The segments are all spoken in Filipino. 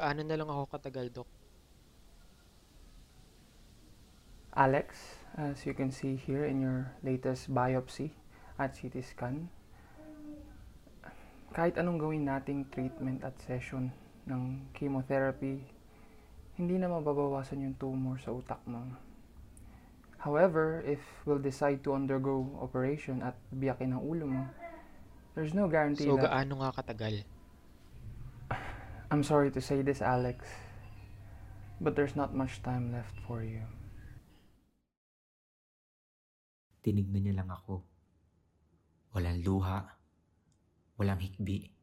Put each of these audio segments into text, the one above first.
Gaano na lang ako katagal, Dok? Alex, as you can see here in your latest biopsy at CT scan, kahit anong gawin nating treatment at session ng chemotherapy, hindi na mababawasan yung tumor sa utak mo. However, if we'll decide to undergo operation at biyakin ang ulo mo, there's no guarantee So, that... gaano nga katagal? I'm sorry to say this, Alex, but there's not much time left for you. Tinignan niya lang ako. Walang luha. Walang hikbi.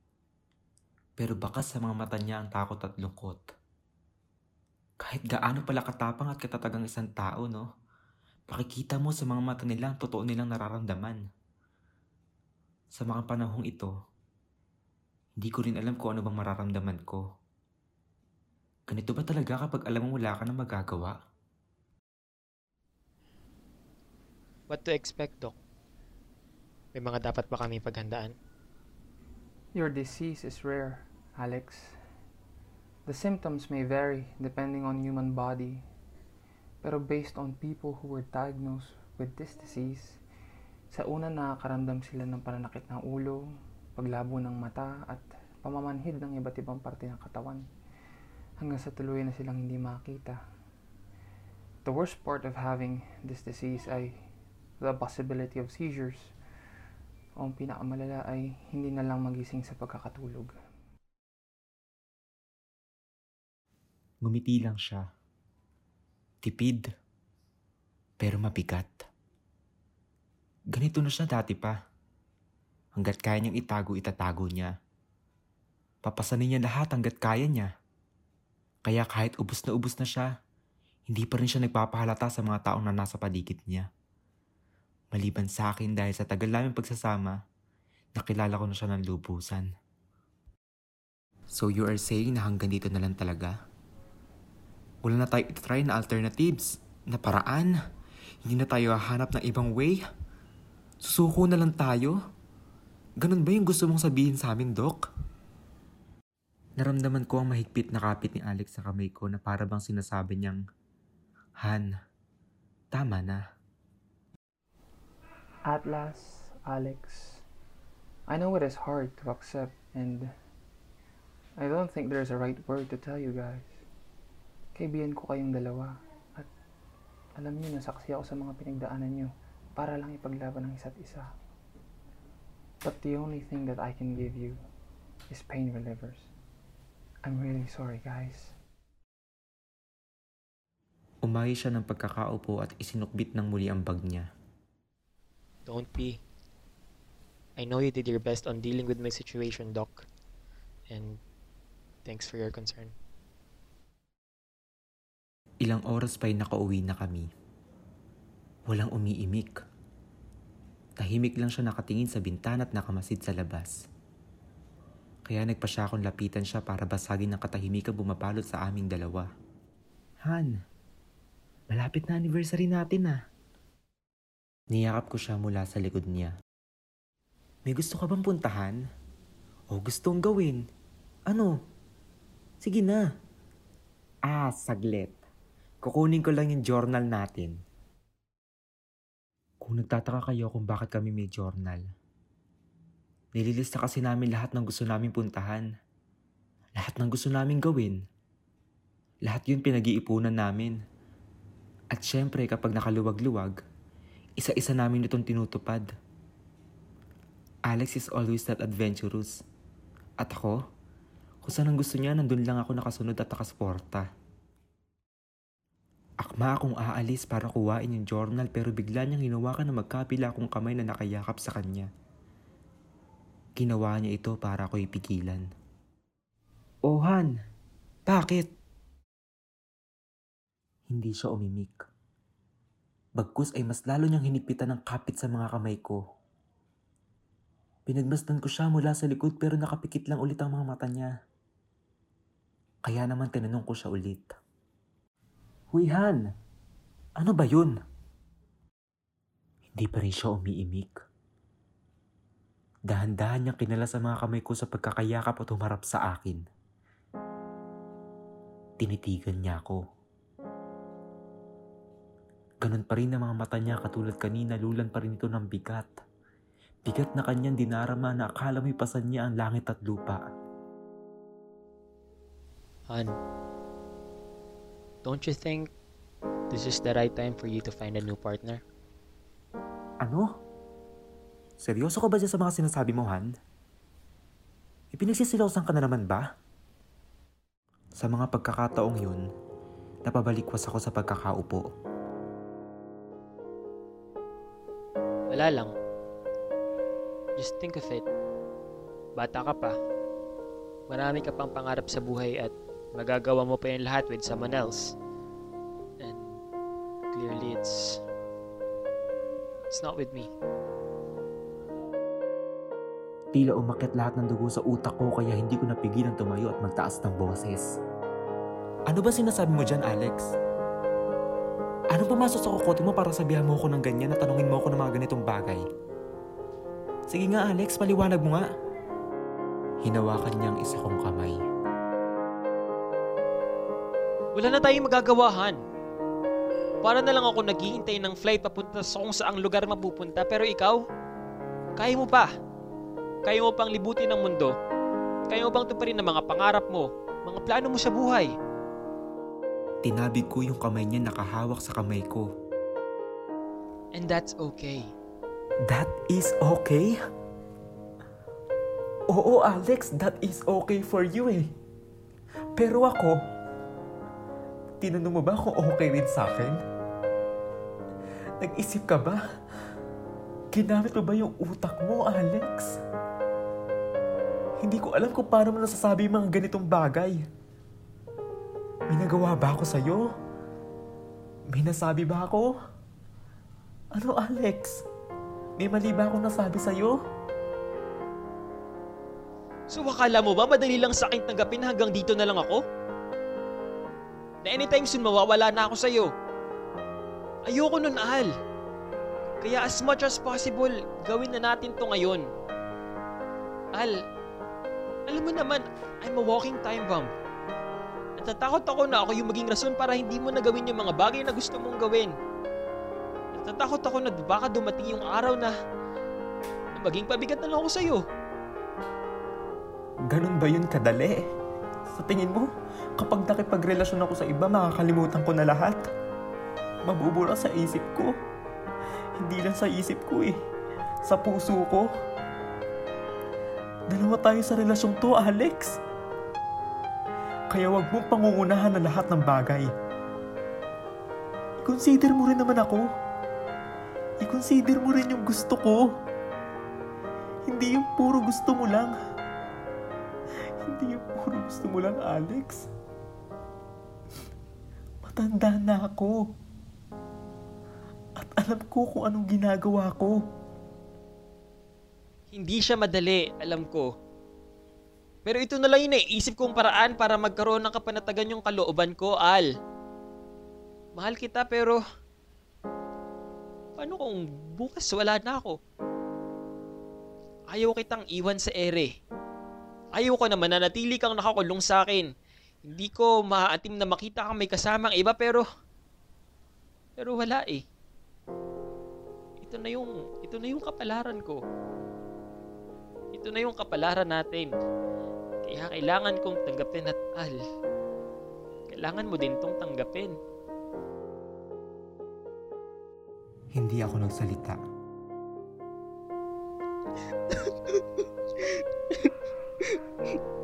Pero baka sa mga mata niya ang takot at lungkot. Kahit gaano pala katapang at katatagang isang tao, no? Makikita mo sa mga mata nila ang totoo nilang nararamdaman. Sa mga panahong ito, hindi ko rin alam kung ano bang mararamdaman ko. Ganito ba talaga kapag alam mo wala ka na magagawa? What to expect, Dok? May mga dapat ba kami paghandaan? Your disease is rare, Alex. The symptoms may vary depending on human body. Pero based on people who were diagnosed with this disease, sa una nakakaramdam sila ng pananakit ng ulo, paglabo ng mata, at pamamanhid ng iba't ibang parte ng katawan hanggang sa tuluyan na silang hindi makita. The worst part of having this disease ay the possibility of seizures o ang pinakamalala ay hindi na lang magising sa pagkakatulog. Ngumiti lang siya. Tipid. Pero mabigat. Ganito na siya dati pa. Hanggat kaya niyang itago, itatago niya. Papasanin niya lahat hanggat kaya niya. Kaya kahit ubus na ubus na siya, hindi pa rin siya nagpapahalata sa mga taong na nasa paligid niya. Maliban sa akin dahil sa tagal namin pagsasama, nakilala ko na siya ng lubusan. So you are saying na hanggang dito na lang talaga? Wala na tayo try na alternatives, na paraan. Hindi na tayo hahanap ng ibang way. Susuko na lang tayo. Ganun ba yung gusto mong sabihin sa amin, Doc? Naramdaman ko ang mahigpit na kapit ni Alex sa kamay ko na para bang sinasabi niyang, Han, tama na. Atlas, Alex, I know it is hard to accept and I don't think there's a right word to tell you guys. Kaibigan ko kayong dalawa at alam niyo nasaksi ako sa mga pinagdaanan niyo para lang ipaglaban ng isa't isa. But the only thing that I can give you is pain relievers. I'm really sorry guys. Umayi siya ng pagkakaupo at isinukbit ng muli ang bag niya. Don't be. I know you did your best on dealing with my situation, Doc. And thanks for your concern. Ilang oras pa'y nakauwi na kami. Walang umiimik. Tahimik lang siya nakatingin sa bintana at nakamasid sa labas. Kaya nagpa siya akong lapitan siya para basagin ng katahimikan bumapalot sa aming dalawa. Han, malapit na anniversary natin ah. Niyakap ko siya mula sa likod niya. May gusto ka bang puntahan? O gustong gawin? Ano? Sige na. Ah, saglit. Kukunin ko lang yung journal natin. Kung nagtataka kayo kung bakit kami may journal, nililista kasi namin lahat ng gusto namin puntahan. Lahat ng gusto namin gawin. Lahat yun pinag-iipunan namin. At syempre kapag nakaluwag-luwag, isa-isa namin itong tinutupad. Alex is always that adventurous. At ako, kung saan ang gusto niya, nandun lang ako nakasunod at nakasporta. Akma akong aalis para kuwain yung journal pero bigla niyang hinawakan na magkapila akong kamay na nakayakap sa kanya. Ginawa niya ito para ako ipigilan. Ohan, bakit? Hindi siya umimik. Bagkus ay mas lalo niyang hinipitan ng kapit sa mga kamay ko. Pinagmasdan ko siya mula sa likod pero nakapikit lang ulit ang mga mata niya. Kaya naman tinanong ko siya ulit. Huy Han, ano ba yun? Hindi pa rin siya umiimik. Dahan-dahan niyang kinala sa mga kamay ko sa pagkakayakap at humarap sa akin. Tinitigan niya ako. Ganon pa rin ang mga mata niya katulad kanina lulan pa rin ito ng bigat. Bigat na kanyang dinarama na akala mo'y pasan niya ang langit at lupa. Han, don't you think this is the right time for you to find a new partner? Ano? Seryoso ka ba dyan sa mga sinasabi mo, Han? Ipinagsisilosan ka na naman ba? Sa mga pagkakataong yun, napabalikwas ako sa pagkakaupo. Wala lang. Just think of it. Bata ka pa. Marami ka pang pangarap sa buhay at magagawa mo pa yung lahat with someone else. And clearly it's it's not with me. Tila umakyat lahat ng dugo sa utak ko kaya hindi ko napigilan tumayo at magtaas ng boses. Ano ba sinasabi mo dyan, Alex? Ano pumasok sa kukote mo para sabihan mo ako ng ganyan at tanungin mo ako ng mga ganitong bagay? Sige nga, Alex, paliwanag mo nga. Hinawakan niya ang isa kong kamay. Wala na tayong magagawahan. Para na lang ako naghihintay ng flight papunta sa kung saang lugar mapupunta pero ikaw, kaya mo pa. Kaya mo pang libutin ang mundo. Kaya mo bang tuparin ang mga pangarap mo, mga plano mo sa buhay. Tinabig ko yung kamay niya nakahawak sa kamay ko. And that's okay. That is okay? Oo, Alex, that is okay for you eh. Pero ako, tinanong mo ba kung okay rin sa akin? Nag-isip ka ba? Ginamit mo ba yung utak mo, Alex? Hindi ko alam kung paano mo nasasabi mga ganitong bagay. May nagawa ba ako sa'yo? May nasabi ba ako? Ano, Alex? May mali ba akong nasabi sa'yo? So akala mo ba madali lang sa akin tanggapin hanggang dito na lang ako? Na anytime soon mawawala na ako sa'yo. Ayoko nun, Al. Kaya as much as possible, gawin na natin to ngayon. Al, alam mo naman, I'm a walking time bomb. Natatakot ako na ako yung maging rason para hindi mo na gawin yung mga bagay na gusto mong gawin. Natatakot ako na baka dumating yung araw na, na maging pabigat na lang ako sa'yo. Ganun ba yun kadali? Sa tingin mo, kapag nakipagrelasyon ako sa iba, makakalimutan ko na lahat? Mabubura sa isip ko. Hindi lang sa isip ko eh. Sa puso ko. Dalawa tayo sa relasyong to, Alex. Kaya wag mong pangungunahan na lahat ng bagay. I-consider mo rin naman ako. I-consider mo rin yung gusto ko. Hindi yung puro gusto mo lang. Hindi yung puro gusto mo lang, Alex. Matanda na ako. At alam ko kung anong ginagawa ko. Hindi siya madali, alam ko. Pero ito na lang yung naisip kong paraan para magkaroon ng kapanatagan yung kalooban ko, Al. Mahal kita pero... Paano kung bukas wala na ako? Ayaw kitang iwan sa ere. Ayaw ko na natili kang nakakulong sa akin. Hindi ko maaatim na makita kang may kasamang iba pero... Pero wala eh. Ito na yung, ito na yung kapalaran ko. Ito na yung kapalaran natin. Kaya kailangan kong tanggapin at al. Kailangan mo din tong tanggapin. Hindi ako nagsalita.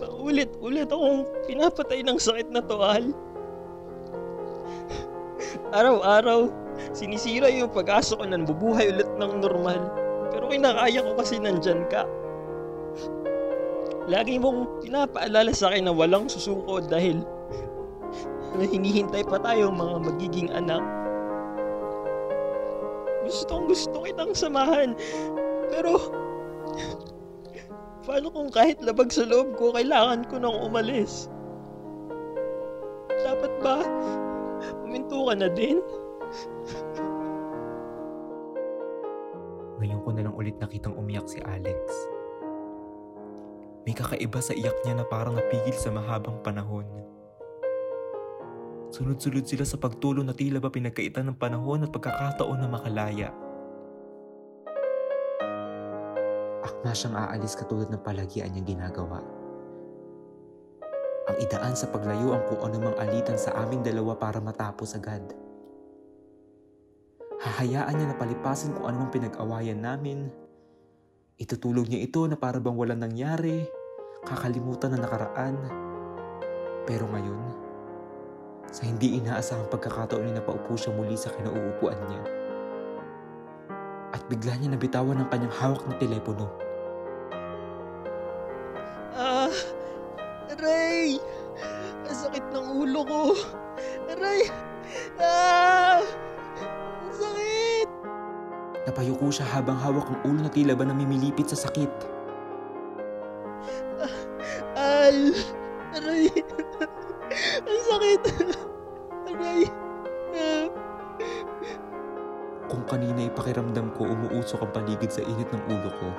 Paulit-ulit akong pinapatay ng sakit na to, Al. Araw-araw, sinisira yung pag-asa ko na bubuhay ulit ng normal. Pero kinakaya ko kasi nandyan ka. Lagi mong pinapaalala sa akin na walang susuko dahil na hinihintay pa tayo mga magiging anak. Gustong gusto kitang samahan. Pero, paano kung kahit labag sa loob ko, kailangan ko nang umalis? Dapat ba, puminto ka na din? Ngayon ko na lang ulit nakitang umiyak si Alex. May kakaiba sa iyak niya na parang napigil sa mahabang panahon. Sunod-sunod sila sa pagtulong na tila ba pinagkaitan ng panahon at pagkakataon na makalaya. Akma siyang aalis katulad ng palagian niyang ginagawa. Ang idaan sa paglayo ang kung anumang alitan sa aming dalawa para matapos agad. Hahayaan niya na palipasin kung anumang pinag-awayan namin. Itutulog niya ito na para bang walang nangyari, kakalimutan na nakaraan. Pero ngayon, sa hindi inaasahang pagkakataon ay napaupo siya muli sa kinauupuan niya. At bigla niya nabitawan ng kanyang hawak na telepono. Ah! Aray! Ang sakit ng ulo ko! Aray! Ah! Napayuko siya habang hawak ang ulo na tila ba namimilipit sa sakit. Al! Aray! Ang sakit! Aray! Ah! Kung kanina ay pakiramdam ko umuusok ang paligid sa init ng ulo ko.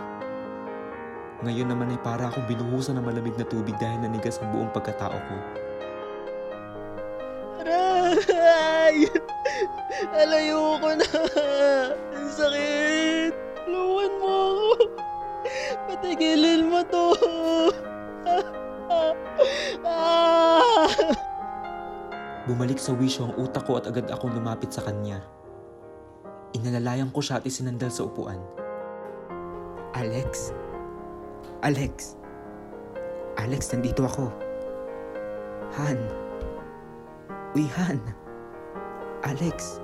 Ngayon naman ay para akong binuhusan ng malamig na tubig dahil nanigas ang buong pagkatao ko. Aray! Alayo ko na! Ang sakit! Tulungan mo ako! Patigilin mo to! Bumalik sa wisyo ang utak ko at agad akong lumapit sa kanya. Inalalayan ko siya at isinandal sa upuan. Alex? Alex? Alex, nandito ako. Han? Uy, Han? Alex?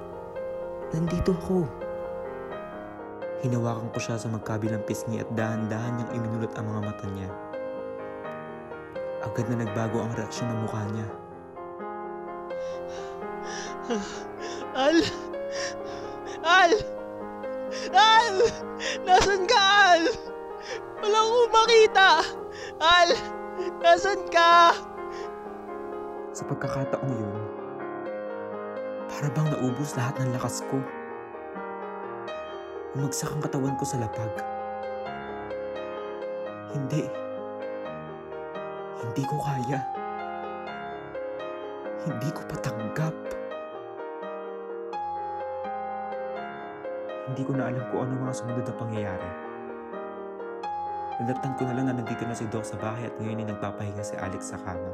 Nandito ako. Hinawakan ko siya sa magkabilang pisngi at dahan-dahan niyang iminulot ang mga mata niya. Agad na nagbago ang reaksyon ng mukha niya. Al! Al! Al! Nasaan ka, Al? Wala akong makita! Al! Nasaan ka? Sa pagkakataong yun, para bang naubos lahat ng lakas ko. Umagsak ang katawan ko sa lapag. Hindi. Hindi ko kaya. Hindi ko patanggap. Hindi ko na alam kung ano mga sumunod na pangyayari. Nadatang ko na lang na nandito na si Doc sa bahay at ngayon ay nagpapahinga si Alex sa kama.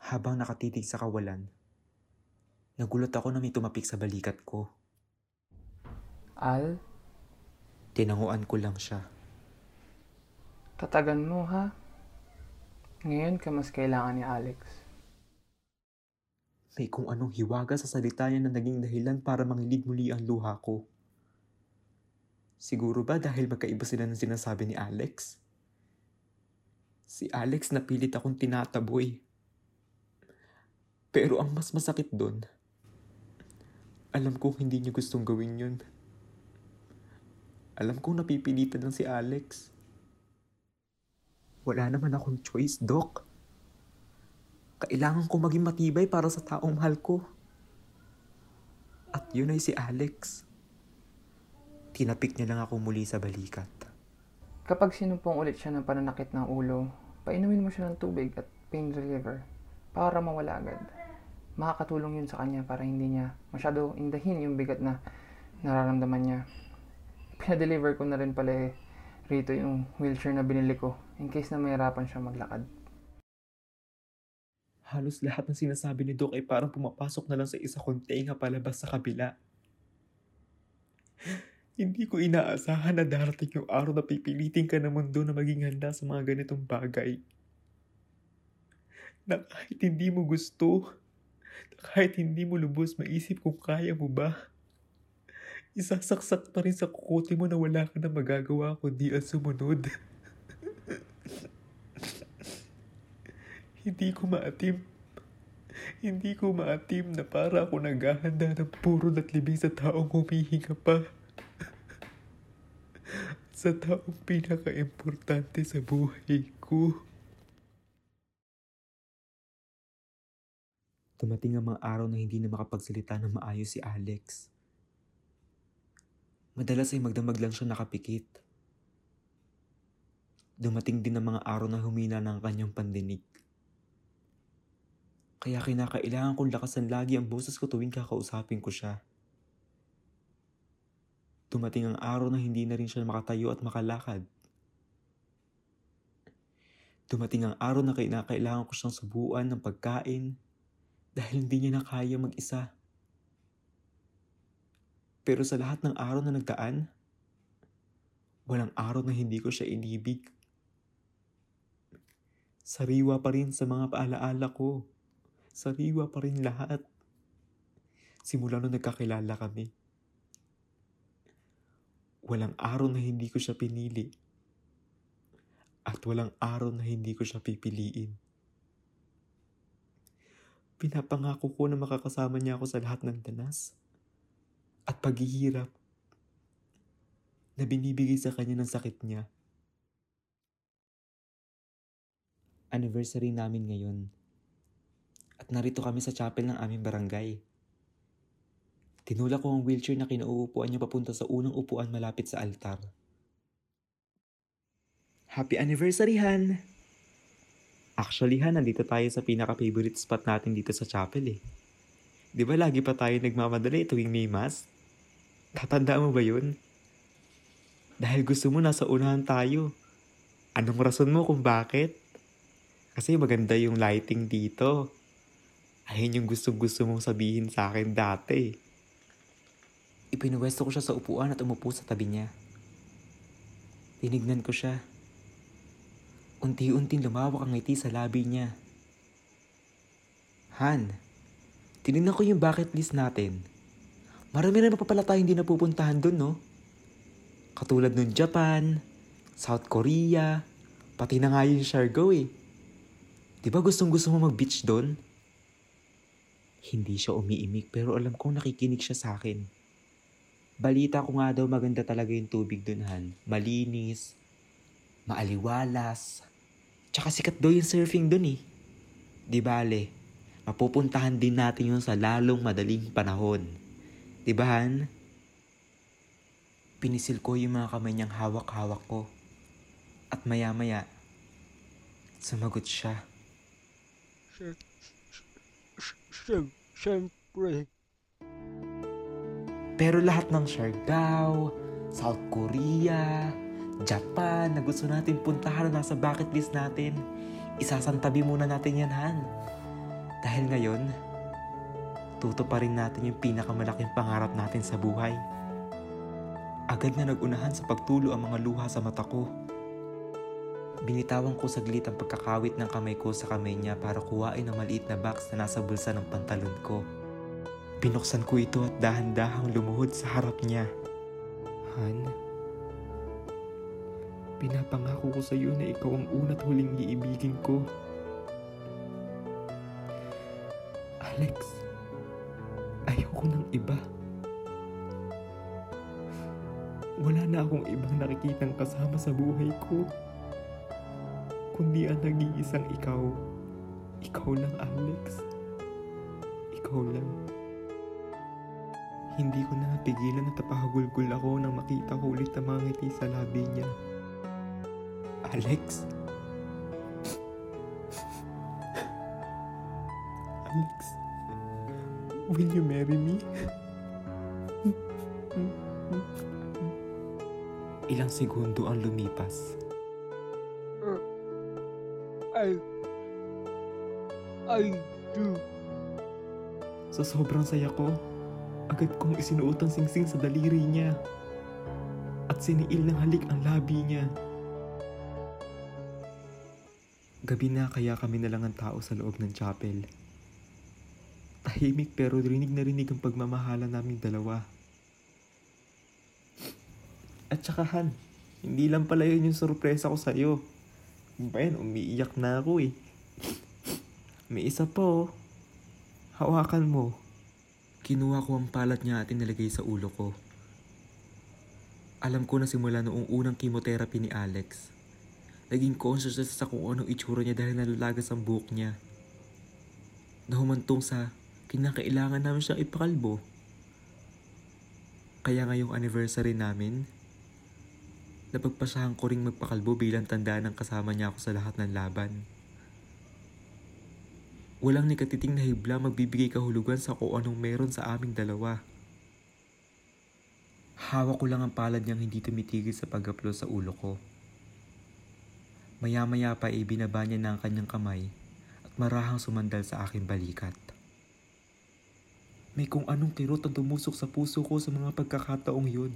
Habang nakatitig sa kawalan, nagulat ako na may tumapik sa balikat ko. Al, Tinanguan ko lang siya. tatagan mo ha. Ngayon ka mas kailangan ni Alex. May kung anong hiwaga sa salita niya na naging dahilan para mangilid muli ang luha ko. Siguro ba dahil magkaiba sila ng sinasabi ni Alex? Si Alex na pilit akong tinataboy. Pero ang mas masakit doon, alam kong hindi niya gustong gawin yun. Alam kong napipilitan lang si Alex. Wala naman akong choice, Doc. Kailangan ko maging matibay para sa taong mahal ko. At yun ay si Alex. Tinapik niya lang ako muli sa balikat. Kapag sinumpong ulit siya ng pananakit ng ulo, painumin mo siya ng tubig at pain reliever para mawala agad. Makakatulong yun sa kanya para hindi niya masyado indahin yung bigat na nararamdaman niya. Pinadeliver ko na rin pala eh, rito yung wheelchair na binili ko in case na mahirapan siya maglakad. Halos lahat ng sinasabi ni Doc ay parang pumapasok na lang sa isa kong tenga palabas sa kabila. Hindi ko inaasahan na darating yung araw na pipilitin ka ng mundo na maging handa sa mga ganitong bagay. Na kahit hindi mo gusto, na kahit hindi mo lubos maisip kung kaya mo ba, isasaksak pa rin sa kukote mo na wala ka na magagawa kundi ang sumunod. hindi ko maatim. Hindi ko maatim na para ako naghahanda ng puro at libing sa taong humihinga pa. sa taong pinaka-importante sa buhay ko. Dumating ang mga araw na hindi na makapagsalita ng maayos si Alex. Madalas ay magdamag lang siya nakapikit. Dumating din ang mga araw na humina ng kanyang pandinig. Kaya kinakailangan kong lakasan lagi ang boses ko tuwing kakausapin ko siya. Dumating ang araw na hindi na rin siya makatayo at makalakad. Dumating ang araw na kinakailangan ko siyang subuan ng pagkain dahil hindi niya na kaya mag-isa. Pero sa lahat ng araw na nagdaan, walang araw na hindi ko siya inibig. Sariwa pa rin sa mga paalaala ko. Sariwa pa rin lahat. Simula nung nagkakilala kami. Walang araw na hindi ko siya pinili. At walang araw na hindi ko siya pipiliin. Pinapangako ko na makakasama niya ako sa lahat ng danas at paghihirap na binibigay sa kanya ng sakit niya. Anniversary namin ngayon. At narito kami sa chapel ng aming barangay. Tinulak ko ang wheelchair na kinauupuan niya papunta sa unang upuan malapit sa altar. Happy anniversary, Han! Actually, Han, nandito tayo sa pinaka-favorite spot natin dito sa chapel eh. Di ba lagi pa tayo nagmamadali tuwing may mass? Tatandaan mo ba yun? Dahil gusto mo nasa unahan tayo. Anong rason mo kung bakit? Kasi maganda yung lighting dito. Ayun yung gustong-gusto mong sabihin sa akin dati. Ipinuwesto ko siya sa upuan at umupo sa tabi niya. Tinignan ko siya. Unti-unting lumawak ang ngiti sa labi niya. Han, tinignan ko yung bucket list natin. Marami na pa pala hindi napupuntahan dun, no? Katulad nun Japan, South Korea, pati na nga yung Siargao eh. Di ba gustong gusto mo mag-beach doon? Hindi siya umiimik pero alam kong nakikinig siya sa akin. Balita ko nga daw maganda talaga yung tubig doon, Han. Malinis, maaliwalas, tsaka sikat daw yung surfing doon eh. Di bale, mapupuntahan din natin yun sa lalong madaling panahon. Di ba, Han? Pinisil ko yung mga kamay niyang hawak-hawak ko. At maya-maya, sumagot siya. Siyempre. Pero lahat ng Siargao, South Korea, Japan na gusto natin puntahan na nasa bucket list natin, isasantabi muna natin yan, Han. Dahil ngayon, tuto pa rin natin yung pinakamalaking pangarap natin sa buhay. Agad na nagunahan sa pagtulo ang mga luha sa mata ko. Binitawan ko saglit ang pagkakawit ng kamay ko sa kamay niya para kuhain ang maliit na box na nasa bulsa ng pantalon ko. Binuksan ko ito at dahan-dahang lumuhod sa harap niya. Han, pinapangako ko sa iyo na ikaw ang una't huling iibigin ko. Alex, iba. Wala na akong ibang nakikitang kasama sa buhay ko. Kundi ang nag-iisang ikaw. Ikaw lang, Alex. Ikaw lang. Hindi ko na napigilan na tapahagulgul ako nang makita ko ulit ang mga ngiti sa labi niya. Alex? Alex? Will you marry me? Ilang segundo ang lumipas. I... I do. Sa sobrang saya ko, agad kong isinuot ang singsing sa daliri niya. At siniil ng halik ang labi niya. Gabi na kaya kami na lang ang tao sa loob ng chapel. Tahimik pero rinig na rinig ang pagmamahala naming dalawa. At saka Han, hindi lang pala yun yung sorpresa ko sa'yo. Ba yan, umiiyak na ako eh. May isa pa oh. Hawakan mo. Kinuha ko ang palat niya at inilagay sa ulo ko. Alam ko na simula noong unang chemotherapy ni Alex. Naging conscious siya sa kung anong itsura niya dahil nalalagas ang buhok niya. Nahumantong sa kinakailangan namin siyang ipakalbo. Kaya ngayong anniversary namin, napagpasahan ko ring magpakalbo bilang tandaan ng kasama niya ako sa lahat ng laban. Walang nikatiting na hibla magbibigay kahulugan sa kung anong meron sa aming dalawa. Hawak ko lang ang palad niyang hindi tumitigil sa pag sa ulo ko. Maya-maya pa ay binaba niya na ang kanyang kamay at marahang sumandal sa aking balikat. May kung anong kirot ang tumusok sa puso ko sa mga pagkakataong yun.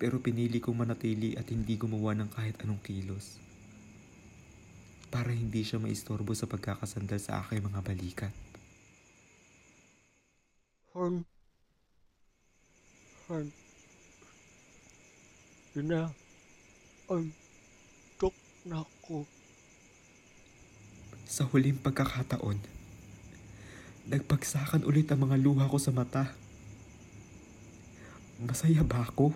Pero pinili kong manatili at hindi gumawa ng kahit anong kilos. Para hindi siya maistorbo sa pagkakasandal sa aking mga balikat. Horn. Horn. Yun na. Ay, tok na ako. Sa huling pagkakataon, nagpagsakan ulit ang mga luha ko sa mata. Masaya ba ako?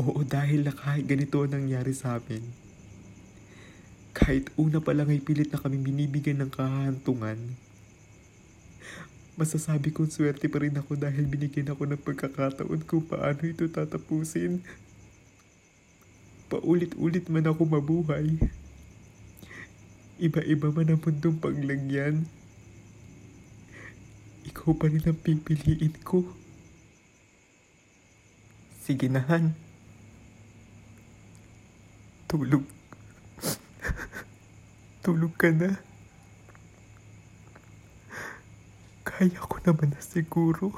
Oo dahil na kahit ganito ang nangyari sa amin. Kahit una pa lang ay pilit na kami binibigyan ng kahantungan. Masasabi kong swerte pa rin ako dahil binigyan ako ng pagkakataon kung paano ito tatapusin. Paulit-ulit man ako mabuhay. Iba-iba man ang mundong paglagyan. Ikaw pa rin ang pipiliin ko. Sige na, Han. Tulog. Tulog ka na. Kaya ko naman na siguro.